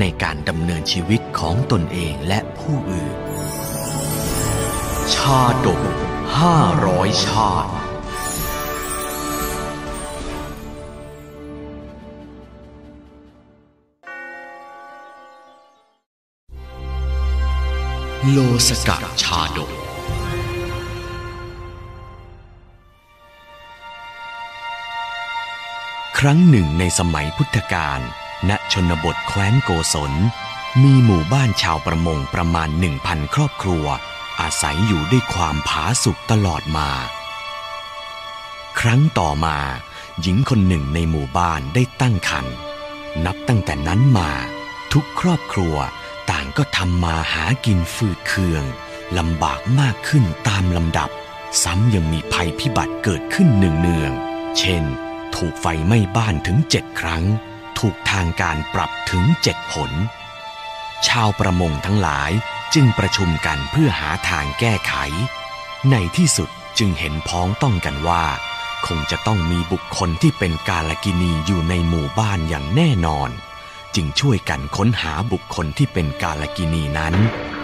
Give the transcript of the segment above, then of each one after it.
ในการดำเนินชีวิตของตนเองและผู้อื่น ชาดกห้าร้อยชาติ โลสกัดชาดกครั้งหนึ่งในสมัยพุทธกาล ณชนบทแคว้นโกศล มีหมู่บ้านชาวประมงประมาณหนึ่งพันครอบครัว อาศัยอยู่ด้วยความผาสุกตลอดมา ครั้งต่อมา หญิงคนหนึ่งในหมู่บ้านได้ตั้งครรภ์นับตั้งแต่นั้นมา ทุกครอบครัวต่างก็ทำมาหากินฟืดเคืองลำบากมากขึ้นตามลำดับ ซ้ำยังมีภัยพิบัติเกิดขึ้นเนืองๆเช่น ถูกไฟไหม้บ้านถึงเจ็ดครั้ง ถูกทางการปรับถึงเจ็ดหนชาวประมงทั้งหลายจึงประชุมกันเพื่อหาทางแก้ไข ในที่สุดจึงเห็นพ้องต้องกันว่า คงจะต้องมีบุคคลที่เป็นกาลกินีอยู่ในหมู่บ้านอย่างแน่นอน จึงช่วยกันค้นหาบุคคลที่เป็นกาลกินีนั้น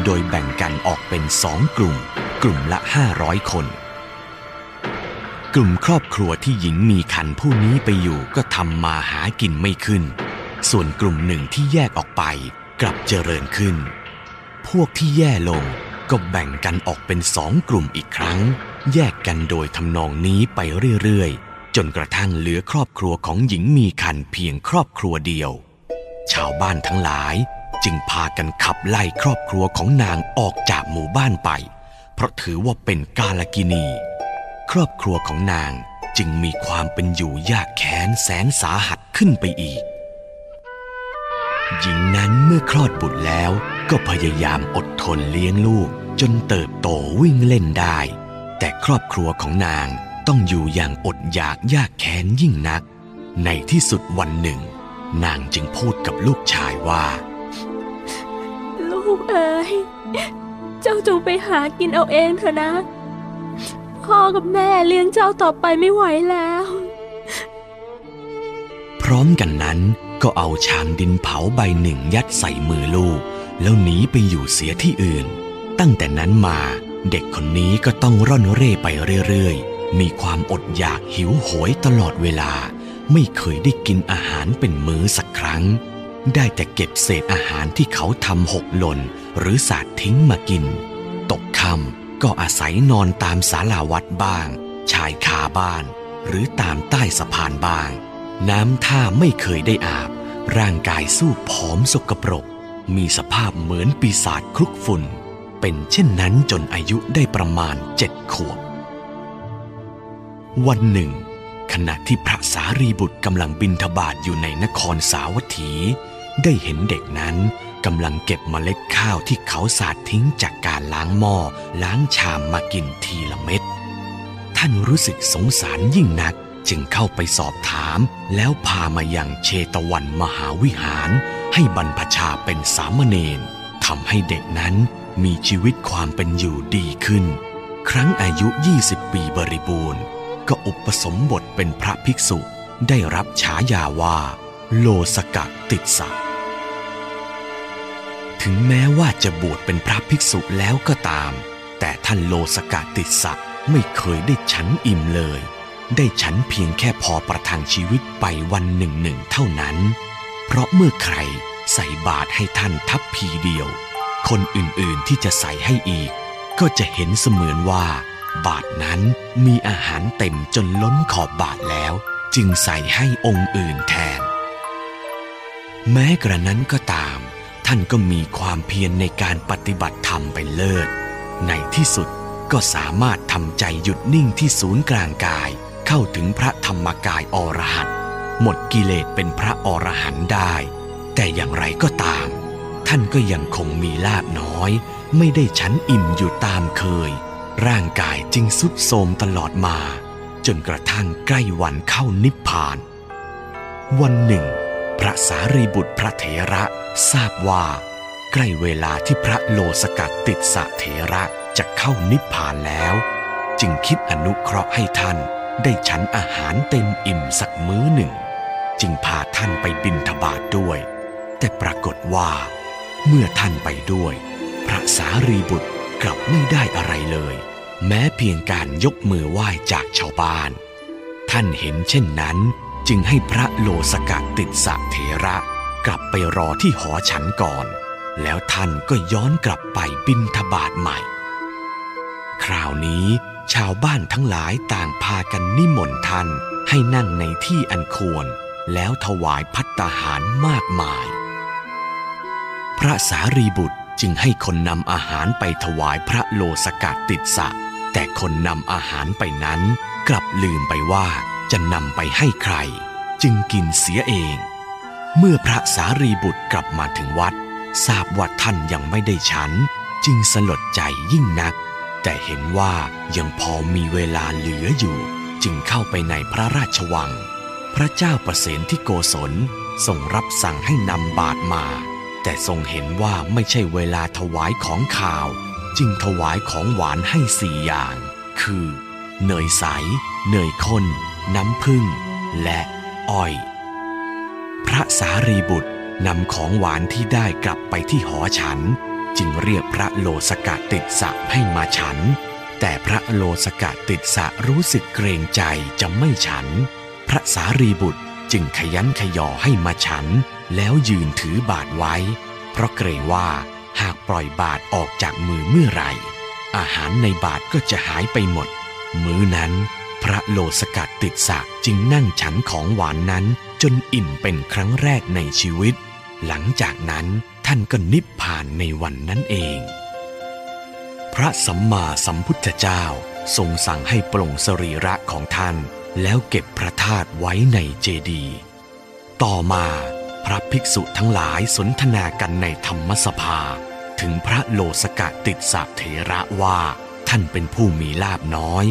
โดยแบ่งกันออกเป็นสองกลุ่ม กลุ่มละห้าร้อยคน กลุ่มครอบครัวที่หญิงมีคันผู้นี้ไปอยู่ก็ทำมาหากินไม่ขึ้น ส่วนกลุ่มหนึ่งที่แยกออกไปกลับเจริญขึ้น พวกที่แย่ลงก็แบ่งกันออกเป็นสองกลุ่มอีกครั้ง แยกกันโดยทำนองนี้ไปเรื่อยๆ จนกระทั่งเหลือครอบครัวของหญิงมีคันเพียงครอบครัวเดียว ชาวบ้านทั้งหลายจึงพากันขับไล่ครอบครัวของนางออกจากหมู่บ้านไป เพราะถือว่าเป็นกาลกินี ครอบครัวของนางจึงมีความเป็นอยู่ยากแค้นแสนสาหัสขึ้นไปอีก หญิงนั้นเมื่อคลอดบุตรแล้วก็พยายามอดทนเลี้ยงลูกจนเติบโตวิ่งเล่นได้ แต่ครอบครัวของนางต้องอยู่อย่างอดอยากยากแค้นยิ่งนัก ในที่สุดวันหนึ่ง นางจึงพูดกับลูกชายว่า ลูกเอ๋ยเจ้าจงไปหากินเอาเองเถอะนะ พ่อกับแม่เลี้ยงเจ้าต่อไปไม่ไหวแล้ว พร้อมกันนั้นก็เอาชามดินเผาใบหนึ่งยัดใส่มือลูก แล้วหนีไปอยู่เสียที่อื่น ตั้งแต่นั้นมาเด็กคนนี้ก็ต้องร่อนเร่ไปเรื่อยๆ มีความอดอยากหิวโหยตลอดเวลา ไม่เคยได้กินอาหารเป็นมื้อสักครั้ง ได้แต่เก็บเศษอาหารที่เขาทำหกหล่น หรือสาดทิ้งมากิน ตกคำ ก็อาศัยนอนตามศาลาวัดบ้าง ชายคาบ้าน หรือตามใต้สะพานบ้าง น้ำท่าไม่เคยได้อาบ ร่างกายสู้ผอมสกปรก มีสภาพเหมือนปีศาจคลุกฝุ่น เป็นเช่นนั้นจนอายุได้ประมาณเจ็ดขวบ วันหนึ่ง ขณะที่พระสารีบุตรกำลังบินทบาทอยู่ในนครสาวัตถี ได้เห็นเด็กนั้น กำลังเก็บเมล็ดข้าวที่เขาสาดทิ้งจากการล้างหม้อล้างชามมากินทีละเม็ด ท่านรู้สึกสงสารยิ่งนักจึงเข้าไปสอบถาม แล้วพามายังเชตวันมหาวิหาร ให้บรรพชาเป็นสามเณรทำให้เด็กนั้นมีชีวิตความเป็นอยู่ดีขึ้น ครั้งอายุ 20 ปีบริบูรณ์ ก็อุปสมบทเป็นพระภิกษุ ได้รับฉายาว่า โลสกัดติดสะ ถึงแม้ว่าจะบวชเป็นพระภิกษุแล้วก็ตาม แต่ท่านโลสกัดติดสะไม่เคยได้ฉันอิ่มเลย ได้ฉันเพียงแค่พอประทังชีวิตไปวันหนึ่งหนึ่งเท่านั้น เพราะเมื่อใครใส่บาตรให้ท่านทัพพีเดียว คนอื่นๆที่จะใส่ให้อีก ก็จะเห็นเสมือนว่า บาทนั้นมีอาหารเต็มจนล้นขอบบาทแล้ว จึงใส่ให้องค์อื่นแทน แม้กระนั้นก็ตาม ท่านก็มีความเพียรในการปฏิบัติธรรมเป็นเลิศ ในที่สุดก็สามารถทำใจหยุดนิ่งที่ศูนย์กลางกาย เข้าถึงพระธรรมกายอรหันต์หมดกิเลสเป็นพระอรหันต์ได้ แต่อย่างไรก็ตาม ท่านก็ยังคงมีลาบน้อย ไม่ได้ฉันอิ่มอยู่ตามเคย ร่างกายจึงสุดโทมตลอดมา จนกระทั่งใกล้วันเข้านิพพาน วันหนึ่ง พระสารีบุตรพระเถระทราบว่า ใกล้เวลาที่พระโลสกัดติดสะเถระจะเข้านิพพานแล้ว จึงคิดอนุเคราะห์ให้ท่านได้ฉันอาหารเต็มอิ่มสักมื้อหนึ่ง จึงพาท่านไปบินทบาทด้วย แต่ปรากฏว่า เมื่อท่านไปด้วย พระสารีบุตรกลับไม่ได้อะไรเลย แม้เพียงการยกมือไหว้จากชาวบ้าน ท่านเห็นเช่นนั้น จึงให้พระโลสกะติดสะเถระกลับไปรอที่หอฉันก่อน แล้วท่านก็ย้อนกลับไปบินทบาทใหม่ คราวนี้ชาวบ้านทั้งหลายต่างพากันนิมนต์ท่านให้นั่งในที่อันควร แล้วถวายพัตตาหารมากมาย พระสารีบุตรจึงให้คนนำอาหารไปถวายพระโลสกัดติดสะ แต่คนนำอาหารไปนั้นกลับลืมไปว่า จะนำไปให้ใคร จึงกินเสียเอง เมื่อพระสารีบุตรกลับมาถึงวัด ทราบว่าท่านยังไม่ได้ฉัน จึงสลดใจยิ่งนัก แต่เห็นว่ายังพอมีเวลาเหลืออยู่ จึงเข้าไปในพระราชวัง พระเจ้าประเสนที่โกศลทรงรับสั่งให้นำบาตรมา แต่ทรงเห็นว่าไม่ใช่เวลาถวายของข่าว จึงถวายของหวานให้สี่อย่าง คือ เนยใส เนยข้น น้ำผึ้งและอ้อย พระสารีบุตรนำของหวานที่ได้กลับไปที่หอฉัน จึงเรียกพระโลสกะติดสะให้มาฉัน แต่พระโลสกะติดสะรู้สึกเกรงใจจะไม่ฉัน พระสารีบุตรจึงขยันขยอให้มาฉัน แล้วยืนถือบาทไว้ เพราะเกรงว่าหากปล่อยบาทออกจากมือเมื่อไหร่ อาหารในบาทก็จะหายไปหมด มื้อนั้น พระโลสกัดติดสะจึงนั่งฉันของหวานนั้นจนอิ่มเป็นครั้งแรกในชีวิต หลังจากนั้นท่านก็นิพพานในวันนั้นเอง พระสัมมาสัมพุทธเจ้าทรงสั่งให้ปลงสรีระของท่าน แล้วเก็บพระธาตุไว้ในเจดี ต่อมาพระภิกษุทั้งหลายสนทนากันในธรรมสภา ถึงพระโลสกะติดสะเถระว่า ท่านเป็นผู้มีลาบน้อย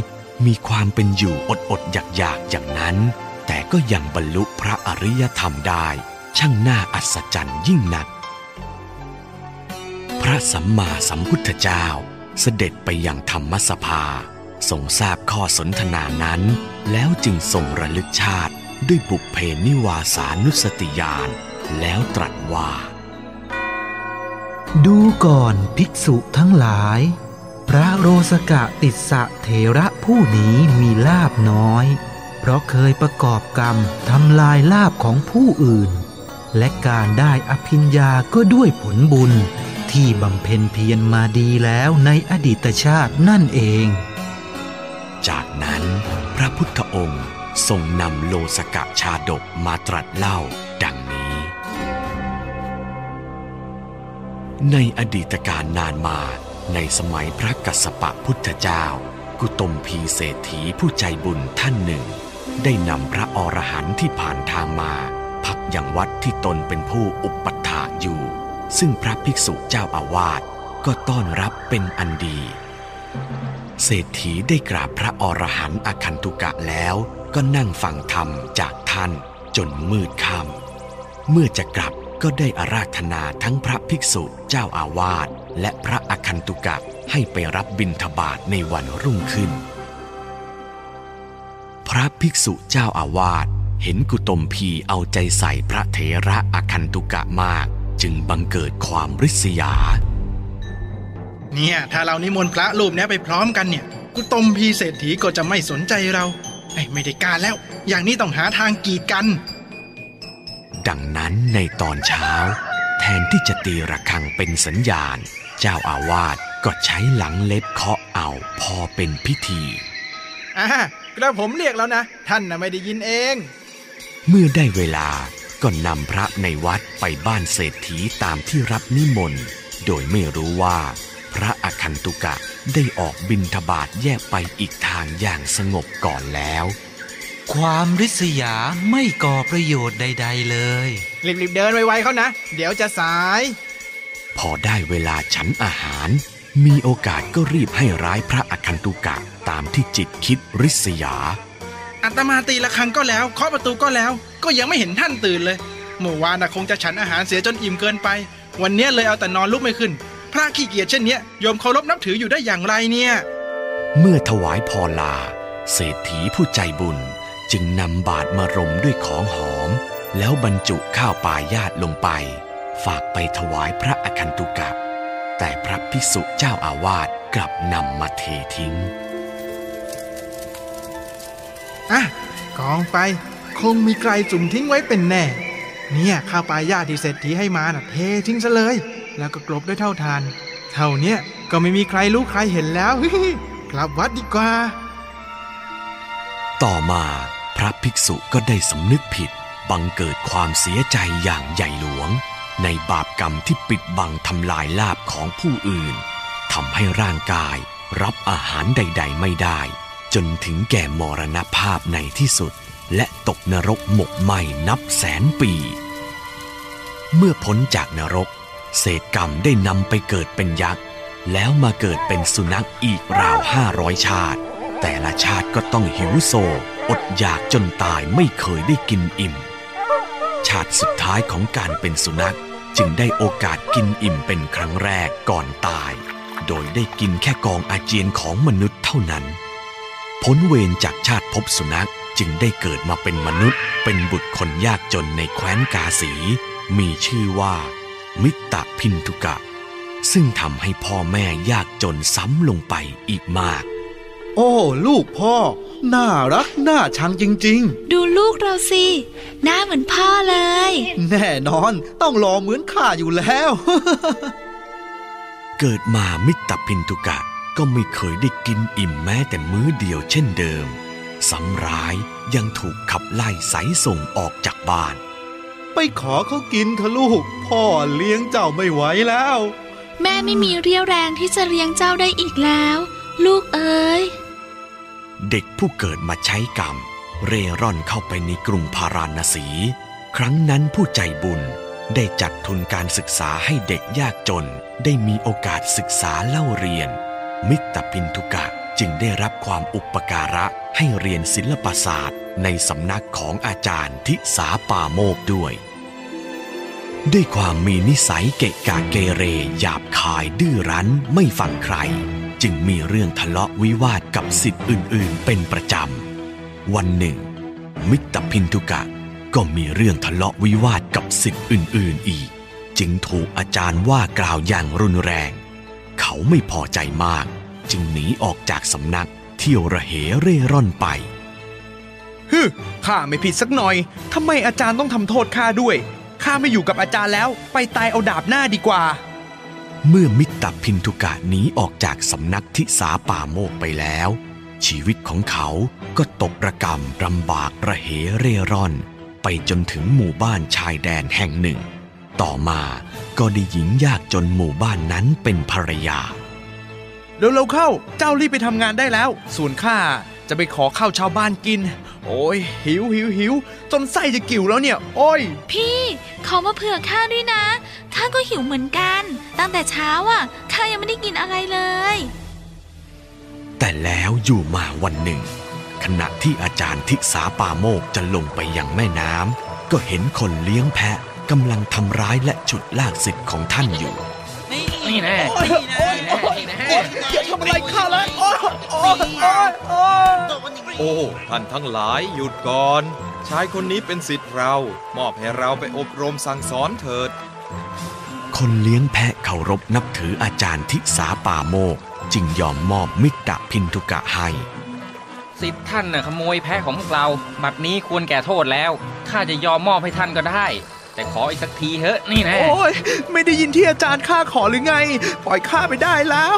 มีความเป็นอยู่อดอดอยากอยากอย่างนั้น แต่ก็ยังบรรลุพระอริยธรรมได้ ช่างน่าอัศจรรย์ยิ่งนัก พระสัมมาสัมพุทธเจ้าเสด็จไปยังธรรมสภาทรงทราบข้อสนทนานั้น แล้วจึงทรงระลึกชาติด้วยบุพเพนิวาสานุสติญาณแล้วตรัสว่า ดูก่อนภิกษุทั้งหลาย พระโรสกะติสสะเถระผู้นี้มีลาบน้อย เพราะเคยประกอบกรรมทำลายลาบของผู้อื่น และการได้อภิญญาก็ด้วยผลบุญ ที่บำเพ็ญเพียรมาดีแล้วในอดีตชาตินั่นเอง จากนั้นพระพุทธองค์ทรงนำโลสกะชาดกมาตรัสเล่าดังนี้ ในอดีตการนานมา ในสมัยพระกัสสปะพุทธเจ้า กุตมพีเศรษฐีผู้ใจบุญท่านหนึ่ง ได้นำพระอรหันต์ที่ผ่านทางมา พักยังวัดที่ตนเป็นผู้อุปัฏฐากอยู่ ซึ่งพระภิกษุเจ้าอาวาสก็ต้อนรับเป็นอันดี เศรษฐีได้กราบพระอรหันต์อคันตุกะแล้วก็นั่งฟังธรรมจากท่านจนมืดค่ำเมื่อจะกลับ ก็ได้อาราธนาทั้งพระภิกษุเจ้าอาวาสและพระอคันตุกะให้ไปรับบิณฑบาตในวันรุ่งขึ้น พระภิกษุเจ้าอาวาสเห็นกุตมพีเอาใจใส่พระเถระอคันตุกะมาก จึงบังเกิดความริษยา เนี่ย ถ้าเรานิมนต์พระรูปเนี้ยไปพร้อมกันเนี่ย กุตมพีเศรษฐีก็จะไม่สนใจเราเอ้ไม่ได้การแล้ว อย่างนี้ต้องหาทางกีดกัน ดังนั้นในตอนเช้า แทนที่จะตีระฆังเป็นสัญญาณ เจ้าอาวาสก็ใช้หลังเล็บเคาะเอาพอเป็นพิธีอ่ากระผมเรียกแล้วนะ ท่านน่ะไม่ได้ยินเอง เมื่อได้เวลาก็นำพระในวัดไปบ้านเศรษฐีตามที่รับนิมนต์ โดยไม่รู้ว่า พระอคันตุกะได้ออกบินทบาทแยกไปอีกทางอย่างสงบก่อนแล้ว ความริษยาไม่ก่อประโยชน์ใด ๆ เลย รีบๆเดินไวๆเขานะ เดี๋ยวจะสาย พอได้เวลาฉันอาหาร มีโอกาสก็รีบให้ร้ายพระอคันตุกะตามที่จิตคิดริษยาอาตมาตีละครังก็แล้วเคาะประตูก็แล้ว ก็ยังไม่เห็นท่านตื่นเลยเมื่อวานนะคงจะฉันอาหารเสียจนอิ่มเกินไป วันเนี้ยเลยเอาแต่นอนลุกไม่ขึ้น พระขี้เกียจเช่นเนี้ยโยมเคารพนับถืออยู่ได้อย่างไรเนี่ย เมื่อถวายพรลา เศรษฐีผู้ใจบุญ จึงนำบาตรมารมด้วยของหอม แล้วบรรจุข้าวปลายาตลงไป ฝากไปถวายพระอคันตุกะ แต่พระภิกษุเจ้าอาวาสกลับนำมาเททิ้ง อะกองไป คงมีใครจุ่มทิ้งไว้เป็นแน่ เนี่ยข้าวปลายาที่เศรษฐีให้มาน่ะเททิ้งซะเลย แล้วก็กลบด้วยเท่าทาน เท่าเนี้ยก็ไม่มีใครรู้ใครเห็นแล้วกลับวัดดีกว่า ต่อมา พระภิกษุก็ได้สำนึกผิด บังเกิดความเสียใจอย่างใหญ่หลวง ในบาปกรรมที่ปิดบังทำลายลาบของผู้อื่นทำให้ร่างกายรับอาหารใด ๆ ไม่ได้ จนถึงแก่มรณภาพในที่สุด และตกนรกหมกไหมนับแสนปี เมื่อพ้นจากนรก เศษกรรมได้นำไปเกิดเป็นยักษ์ แล้วมาเกิดเป็นสุนัขอีกราวห้าร้อยชาติ แต่ละชาติก็ต้องหิวโซ อดอยากจนตายไม่เคยได้กินอิ่ม ชาติสุดท้ายของการเป็นสุนัขจึงได้โอกาสกินอิ่มเป็นครั้งแรกก่อนตาย โดยได้กินแค่กองอาเจียนของมนุษย์เท่านั้น พ้นเวรจากชาติภพสุนัขจึงได้เกิดมาเป็นมนุษย์ เป็นบุตรคนยากจนในแคว้นกาสี มีชื่อว่า มิตตะพินทุกะ ซึ่งทำให้พ่อแม่ยากจนซ้ำลงไปอีกมาก โอ้ ลูกพ่อ น่ารักน่าชังจริงดูลูกเราสิ หน้าเหมือนพ่อเลยๆแน่นอนต้องรอเหมือนข้าอยู่แล้ว เกิดมามิตรพินทุกะก็ไม่เคยได้กินอิ่มแม้แต่มื้อเดียวเช่นเดิมสำร้ายยังถูกขับไล่ไสส่งออกจากบ้าน ไปขอเขากินเถอะลูก พ่อเลี้ยงเจ้าไม่ไหวแล้ว แม่ไม่มีเรี่ยวแรงที่จะเลี้ยงเจ้าได้อีกแล้ว ลูกเอ๋ย เด็กผู้เกิดมาใช้กรรม เร่ร่อนเข้าไปในกรุงพาราณสี ครั้งนั้นผู้ใจบุญได้จัดทุนการศึกษาให้เด็กยากจน ได้มีโอกาสศึกษาเล่าเรียน มิตรพินทุกะจึงได้รับความอุปการะให้เรียนศิลปศาสตร์ ในสำนักของอาจารย์ทิสาปาโมกด้วย ด้วยความมีนิสัยเกะกะเกเรหยาบคายดื้อรั้นไม่ฟังใคร จึงมีเรื่องทะเลาะวิวาทกับสิทธิ์อื่นๆ เป็นประจำ วันหนึ่ง มิตรพินทุกะก็มีเรื่องทะเลาะวิวาทกับสิทธิ์อื่นๆอีก จึงถูกอาจารย์ว่ากล่าวอย่างรุนแรง เขาไม่พอใจมาก จึงหนีออกจากสำนักเที่ยวระเหเร่ร่อนไปฮึข้าไม่ผิดสักหน่อยทำไมอาจารย์ต้องทำโทษข้าด้วยข้าไม่อยู่กับอาจารย์แล้ว ไปตายเอาดาบหน้าดีกว่า เมื่อมิตรพินทุกะหนีออกจากสำนักทิสาป่าโมกไปแล้ว ชีวิตของเขาก็ตกระกรรมลำบากระเหเร่ร่อน ไปจนถึงหมู่บ้านชายแดนแห่งหนึ่ง ต่อมาก็ได้หญิงยากจนหมู่บ้านนั้นเป็นภรรยา เร็วๆเข้าเจ้ารีบไปทำงานได้แล้ว ส่วนข้า จะไปขอข้าวชาวบ้านกิน โอ้ยหิวหิวหิวจนไส้จะกิ่วแล้วเนี่ย โอ้ย พี่ขอมาเผื่อข้าด้วยนะ ข้าก็หิวเหมือนกัน ตั้งแต่เช้าอะข้ายังไม่ได้กินอะไรเลย แต่แล้วอยู่มาวันหนึ่ง ขณะที่อาจารย์ทิสาปาโมกจะลงไปยังแม่น้ำก็เห็นคนเลี้ยงแพะกำลังทำร้ายและฉุดลากสิทธิ์ของท่านอยู่ นี่แน่อย่าทำอะไรข้าเลย โอ้ท่านทั้งหลายหยุดก่อน ชายคนนี้เป็นสิทธิ์เรา มอบให้เราไปอบรมสั่งสอนเถิด คนเลี้ยงแพะเคารพนับถืออาจารย์ทิสาป่าโมก จึงยอมมอบมิตรพินทุกะให้สิทธิ์ท่านน่ะขโมยแพะของพวกเรา บัดนี้ควรแก่โทษแล้ว ข้าจะยอมมอบให้ท่านก็ได้ แต่ขออีกสักทีเถอะนี่แน่โอ้ยไม่ได้ยินที่อาจารย์ข้าขอหรือไง ปล่อยข้าไปได้แล้ว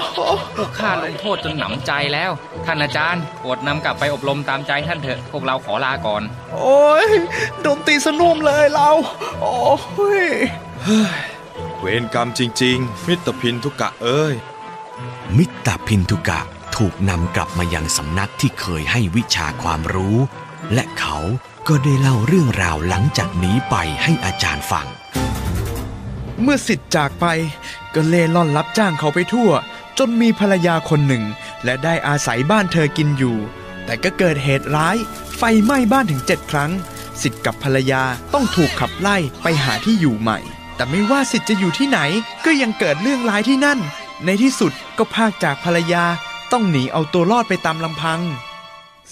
พวกข้าลงโทษจนหนำใจแล้ว ท่านอาจารย์โปรดนำกลับไปอบรมตามใจท่านเถอะ พวกเราขอลาก่อน โอ้ยโดนตีสนุ่มเลยเรา โอ้ยเวรกรรมจริง ๆ มิตรพินทุกะเอ้ย มิตรพินทุกะถูกนำกลับมายังสำนักที่เคยให้วิชาความรู้ และเขา ก็ได้เล่าเรื่องราวหลังจากนี้ไปให้อาจารย์ฟัง เมื่อสิทธิ์จากไปก็เล่ล่อนรับจ้างเขาไปทั่ว จนมีภรรยาคนหนึ่ง และได้อาศัยบ้านเธอกินอยู่ แต่ก็เกิดเหตุร้าย ไฟไหม้บ้านถึงเจ็ดครั้ง สิทธิ์กับภรรยาต้องถูกขับไล่ไปหาที่อยู่ใหม่ แต่ไม่ว่าสิทธิ์จะอยู่ที่ไหน ก็ยังเกิดเรื่องร้ายที่นั่น ในที่สุดก็พากจากภรรยาต้องหนีเอาตัวรอดไปตามลำพัง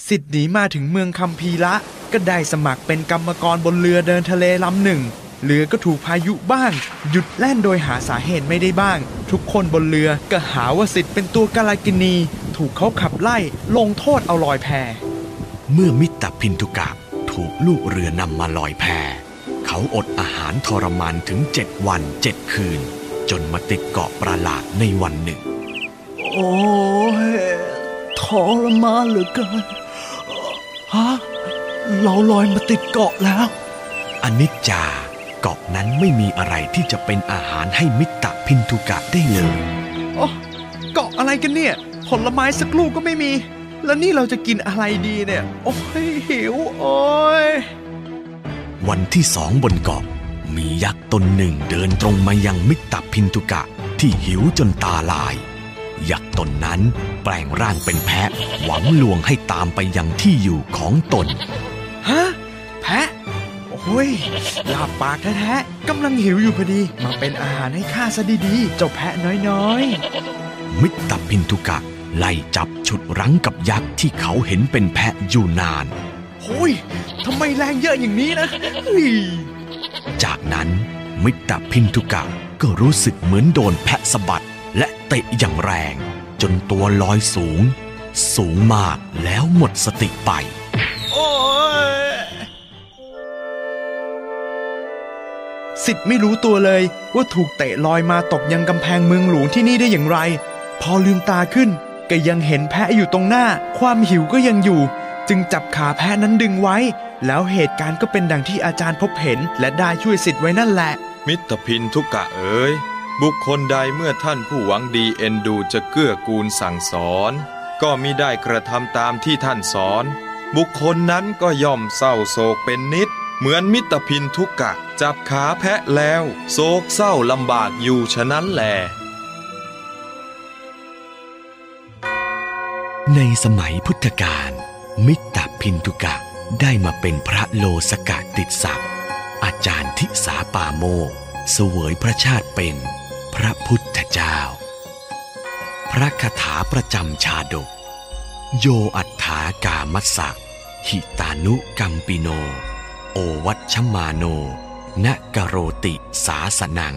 สิทธิ์หนีมาถึงเมืองคัมพีละ ก็ได้สมัครเป็นกรรมกรบนเรือเดินทะเลลำหนึ่ง เรือก็ถูกพายุบ้าง หยุดแล่นโดยหาสาเหตุไม่ได้บ้าง ทุกคนบนเรือก็หาว่าสิทธิ์เป็นตัวกาลากินี ถูกเขาขับไล่ลงโทษเอาลอยแพ เมื่อมิตรพินทุกะถูกลูกเรือนำมาลอยแพ เขาอดอาหารทรมานถึงเจ็ดวันเจ็ดคืน จนมาติดเกาะประหลาดในวันหนึ่ง โอ้ยทรมานเหลือเกินฮะ เราลอยมาติดเกาะแล้ว อนิจจา เกาะนั้นไม่มีอะไรที่จะเป็นอาหารให้มิตรพินทุกะได้เลยโอ้เกาะอะไรกันเนี่ย ผลไม้สักลูกก็ไม่มี แล้วนี่เราจะกินอะไรดีเนี่ย โอ้ยหิว โอ้ย วันที่สองบนเกาะ มียักษ์ตนหนึ่งเดินตรงมายังมิตรพินทุกะที่หิวจนตาลาย ยักษ์ตนนั้นแปลงร่างเป็นแพะ หวังลวงให้ตามไปยังที่อยู่ของตนฮะแพะ โอ้ยลาบปากแท้ๆกำลังหิวอยู่พอดี มาเป็นอาหารให้ข้าซะดีๆ เจ้าแพะน้อยมิตรพินทุกะ ไล่จับฉุดรั้งกับยักษ์ที่เขาเห็นเป็นแพะอยู่นานๆโอ้ยทำไมแรงเยอะอย่างนี้นะเฮ้ยจากนั้นมิตรพินทุกะก็รู้สึกเหมือนโดนแพะสะบัด และเตะอย่างแรง จนตัวลอยสูง สูงมากแล้วหมดสติไป สิทธิ์ไม่รู้ตัวเลย ว่าถูกเตะลอยมาตกยังกำแพงเมืองหลวงที่นี่ได้อย่างไร พอลืมตาขึ้นก็ยังเห็นแพะอยู่ตรงหน้า ความหิวก็ยังอยู่ จึงจับขาแพะนั้นดึงไว้ แล้วเหตุการณ์ก็เป็นดังที่อาจารย์พบเห็น และได้ช่วยสิทธิ์ไว้นั่นแหละ มิตรพินทุกะเอ๋ยบุคคลใดเมื่อท่านผู้หวังดีเอ็นดูจะเกื้อกูลสั่งสอน ก็มิได้กระทำตามที่ท่านสอน บุคคลนั้นก็ย่อมเศร้าโศกเป็นนิด เหมือนมิตรพินทุกกะ จับขาแพะแล้ว โศกเศร้าลำบากอยู่ฉะนั้นแลในสมัยพุทธกาลมิตรพินทุกะได้มาเป็นพระโลสกะติดศักดิ์อาจารย์ทิสาปาโมกเสวยพระชาติเป็นพระพุทธเจ้า พระคาถาประจำชาดก โยอัฏฐากามัสสะหิตานุกัมปิโน โอวัชมาโนนกโรติสาสนัง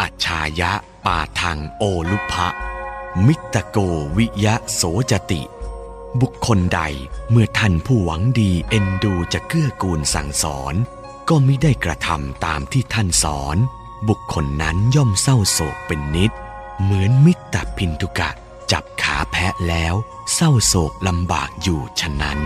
อัจฉายะปาทังโอลุภะ มิตรโกวิยะโสจติ บุคคลใดเมื่อท่านผู้หวังดีเอ็นดูจะเกื้อกูลสั่งสอน ก็ไมิได้กระทำตามที่ท่านสอน บุคคลนั้นย่อมเศร้าโศกเป็นนิด เหมือนมิตรพินทุกะ จับขาแพะแล้ว เศร้าโศกลำบากอยู่ฉะนั้น